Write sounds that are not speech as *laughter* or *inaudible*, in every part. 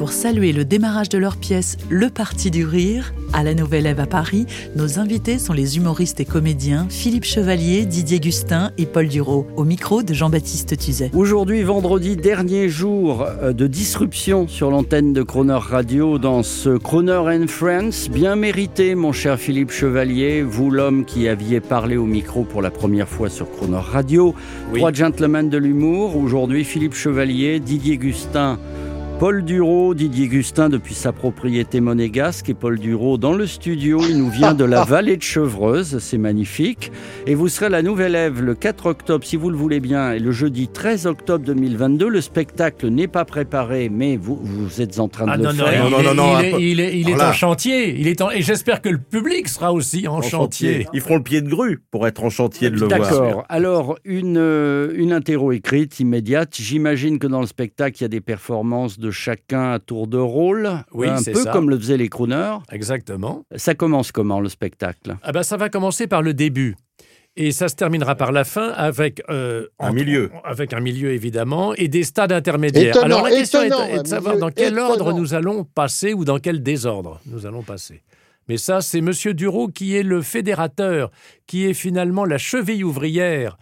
Pour saluer le démarrage de leur pièce Le Parti du Rire, à la Nouvelle Ève à Paris, nos invités sont les humoristes et comédiens Philippe Chevalier, Didier Gustin et Paul Duro, au micro de Jean-Baptiste Tuzet. Aujourd'hui, vendredi, dernier jour euh, de disruption sur l'antenne de Croner Radio dans ce Croner and Friends. Bien mérité, mon cher Philippe Chevalier, vous l'homme qui aviez parlé au micro pour la première fois sur Croner Radio. Trois gentlemen de l'humour. Aujourd'hui, Philippe Chevalier, Didier Gustin. Paul Duro, Didier Gustin depuis sa propriété monégasque et Paul Duro dans le studio. Il nous vient de la *laughs* vallée de Chevreuse, c'est magnifique. Et vous serez la Nouvelle Ève le 4 octobre, si vous le voulez bien, et le jeudi 13 octobre 2022. Le spectacle n'est pas préparé, mais vous, vous êtes en train de Ah le non, non, faire. Non, est- non, non, il peu- il est- il est Voilà. en chantier. Il est en, et j'espère que le public sera aussi en, chantier. Ils feront le pied de grue pour être en chantier de le voir. D'accord. Alors, une, euh, une interro écrite, immédiate. J'imagine que dans le spectacle, il y a des performances de chacun à tour de rôle. Oui, un peu ça. comme le faisaient les crooners. Exactement. Ça commence comment, le spectacle? Ah ben, ça va commencer par le début. Et ça se terminera par la fin avec euh, Un milieu. avec un milieu évidemment et des stades intermédiaires. Étonnant, Alors la question est- étonnant, est, de savoir dans quel ordre nous allons passer ou dans quel désordre nous allons passer. Mais ça, c'est Monsieur Duro qui est le fédérateur, qui est finalement la cheville ouvrière.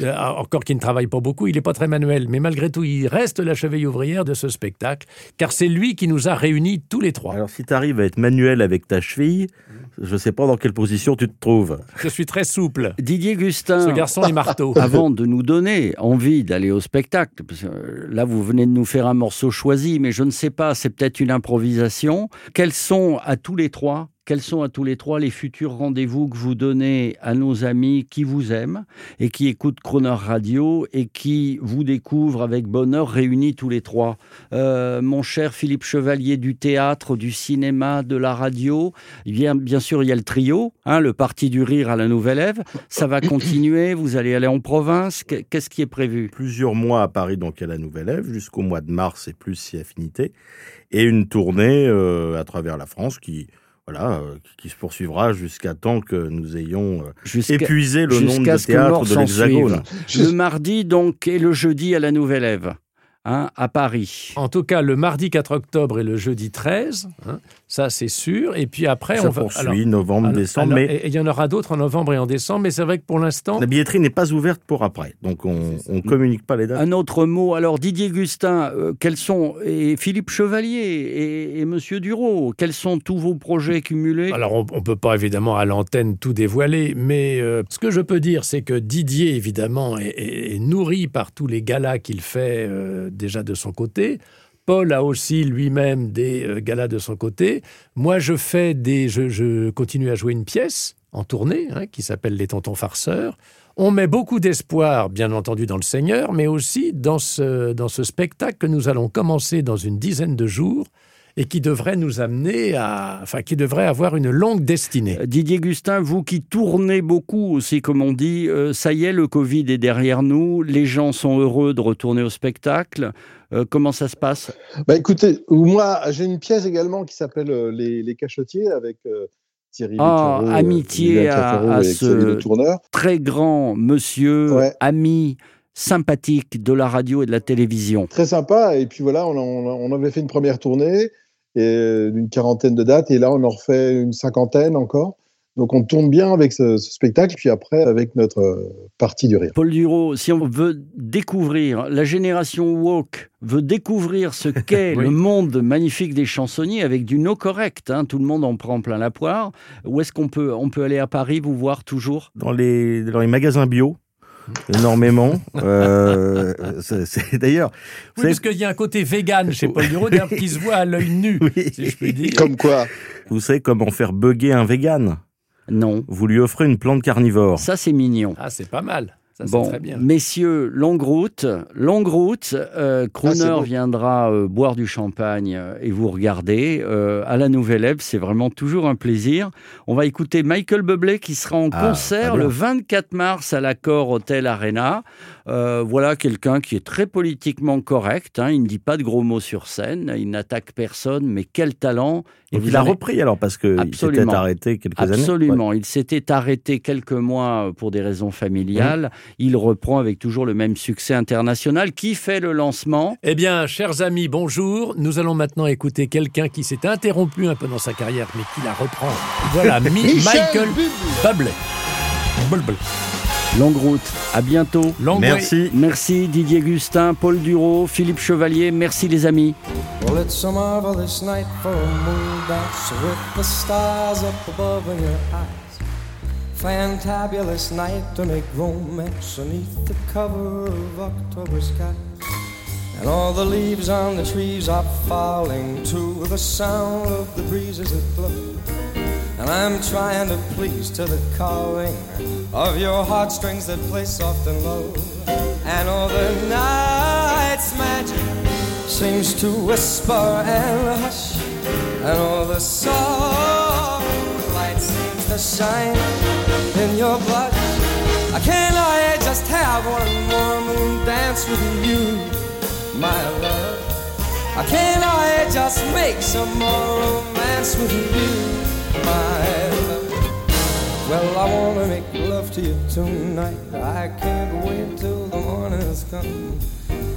Encore qu'il ne travaille pas beaucoup, il n'est pas très manuel, mais malgré tout, il reste la cheville ouvrière de ce spectacle, car c'est lui qui nous a réunis tous les trois. Alors, si tu arrives à être manuel avec ta cheville, je sais pas dans quelle position tu te trouves. Je suis très souple. Didier Gustin. Ce garçon est marteau. *laughs* Avant de nous donner envie d'aller au spectacle, parce que euh, là vous venez de nous faire un morceau choisi, mais je ne sais pas, c'est peut-être une improvisation. Quels sont à tous les trois, quels sont à tous les trois les futurs rendez-vous que vous donnez à nos amis qui vous aiment et qui écoutent Croner Radio et qui vous découvrent avec bonheur réunis tous les trois? Euh, Mon cher Philippe Chevalier du théâtre, du cinéma, de la radio, bien, sûr il y a le trio, hein, le Parti du Rire à la Nouvelle Ève. Ça va continuer, vous allez aller en province? Qu- Qu'est-ce qui est prévu? Plusieurs mois à Paris, donc à la Nouvelle Ève, jusqu'au mois de mars et plus si affinité. Et une tournée euh, à travers la France qui, voilà, euh, qui- qui se poursuivra jusqu'à temps que nous ayons euh, épuisé le nombre de théâtres de l'Hexagone. Le mardi donc et le jeudi à la Nouvelle Ève, hein, à Paris. En tout cas, le mardi 4 octobre et le jeudi 13, hein, ça c'est sûr. Et puis après, Ça on va. poursuit, alors- novembre, alors- décembre, alors, mais et- et il y en aura d'autres en novembre et en décembre, mais c'est vrai que pour l'instant, la billetterie n'est pas ouverte pour après. Donc, on ne communique pas les dates. Un autre mot, alors Didier Gustin, euh, quels sont, et Philippe Chevalier et, et Monsieur Duro, quels sont tous vos projets cumulés? Alors on ne peut pas évidemment à l'antenne tout dévoiler, mais euh, ce que je peux dire, c'est que Didier, évidemment, est, est- est nourri par tous les galas qu'il fait euh, déjà de son côté. Paul a aussi lui-même des euh, galas de son côté. Moi, je fais des, je, continue à jouer une pièce en tournée hein, qui s'appelle Les Tontons Farceurs. On met beaucoup d'espoir, bien entendu, dans le Seigneur, mais aussi dans ce, dans ce spectacle que nous allons commencer dans une dizaine de jours et qui devrait nous amener à, enfin, qui devrait avoir une longue destinée. Euh, Didier Gustin, vous qui tournez beaucoup aussi, comme on dit, euh, ça y est, le Covid est derrière nous, les gens sont heureux de retourner au spectacle. Euh, comment ça se passe? Bah écoutez, moi j'ai une pièce également qui s'appelle euh, les, les Cachotiers avec euh, Thierry Ah, amitié à- ce- Xavier Le Tourneur. Très grand monsieur, Ouais. ami, sympathique de la radio et de la télévision. Très sympa. Et puis voilà, on, a- on a- on avait fait une première tournée et, euh, d'une quarantaine de dates et là on en refait une cinquantaine encore. Donc on tourne bien avec ce, ce spectacle, puis après avec notre euh, partie du rire. Paul Duro, si on veut découvrir, la génération woke veut découvrir ce *laughs* qu'est Oui. le monde magnifique des chansonniers avec du no correct, hein, tout le monde en prend plein la poire. Où est-ce qu'on peut, on peut aller à Paris vous voir toujours? Dans les, dans les magasins bio, énormément. Euh, c'est- D'ailleurs, Oui, parce qu'il y a un côté vegan chez Paul Duro, d'ailleurs, qui se voit à l'œil nu, Oui. si je puis dire. Comme quoi vous savez comment faire bugger un vegan? Non. Vous lui offrez une plante carnivore. Ça, c'est mignon. Ah, c'est pas mal. Ça, Bon, très bien. messieurs, longue route, longue route. Euh, Crooner Ah, viendra euh, boire du champagne euh, et vous regarder euh, à la Nouvelle Ève. C'est vraiment toujours un plaisir. On va écouter Michael Bublé qui sera en Ah, concert le 24 mars à l'Accor Hotel Arena. Euh, voilà quelqu'un qui est très politiquement correct. hein. Il ne dit pas de gros mots sur scène. Il n'attaque personne, mais quel talent Et vous il a allez- repris alors parce que il Absolument. s'était arrêté quelques années. Absolument. Il s'était arrêté quelques mois pour des raisons familiales. Il reprend avec toujours le même succès international. Qui fait le lancement? Eh bien, chers amis, bonjour. Nous allons maintenant écouter quelqu'un qui s'est interrompu un peu dans sa carrière, mais qui la reprend. Voilà, *laughs* Michael Bublé. Bublé. Bublé. Longue route. À bientôt. Longue Merci. Merci Didier Gustin, Paul Duro, Philippe Chevalier. Merci les amis. Well, it's a marvelous night for a moon dance with the stars up above in your eyes. Fantabulous night to make romance beneath the cover of October sky. And all the leaves on the trees are falling to the sound of the breezes that blow. And I'm trying to please to the calling of your heartstrings that play soft and low. And all the night's magic seems to whisper and hush, and all the light shine in your blush. I can't I just have one more moon dance with you, my love? I can't I just make some more romance with you, my love? Well, I wanna make love to you tonight. I can't wait till the morning's come.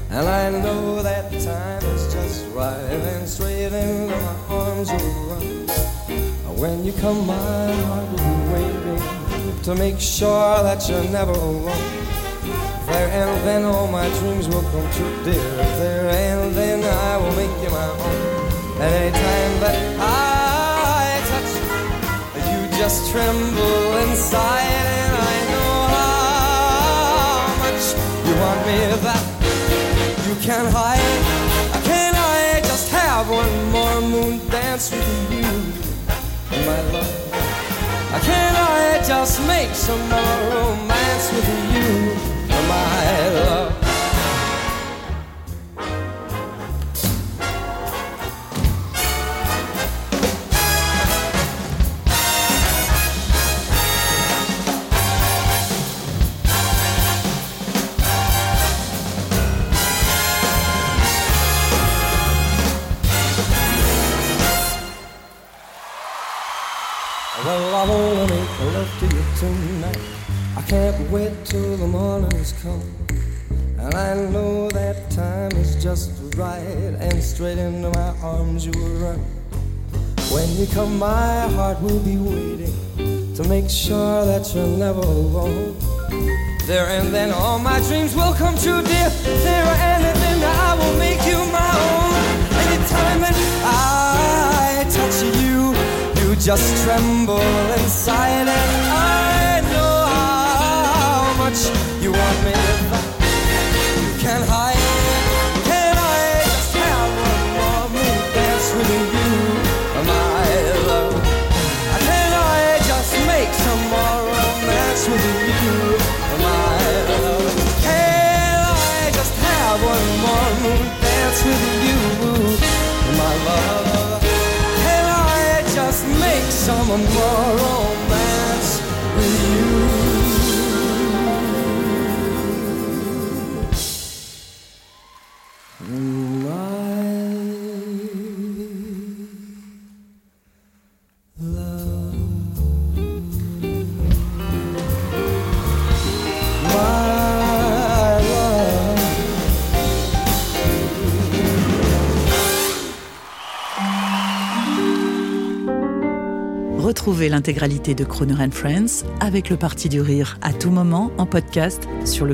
And I know that time is just right And straight into my arms you'll run When you come my heart will be waiting To make sure that you're never alone. There and then all my dreams will come true dear. There and then I will make you my own. And anytime that I touch you You just tremble inside And I know how much you want me that you can't hide. Can I just have one more moon dance with you, my love? Can I just make some more romance with you, I wanna make love to you tonight. I can't wait till the morning's come. And I know that time is just right. And straight into my arms you will run. When you come, my heart will be waiting to make sure that you're never alone. There and then all my dreams will come true, dear. There and then I will make you my own. Anytime that just tremble inside, and I know how much you want me. Retrouvez l'intégralité de Croner and Friends avec le Parti du Rire à tout moment en podcast sur le.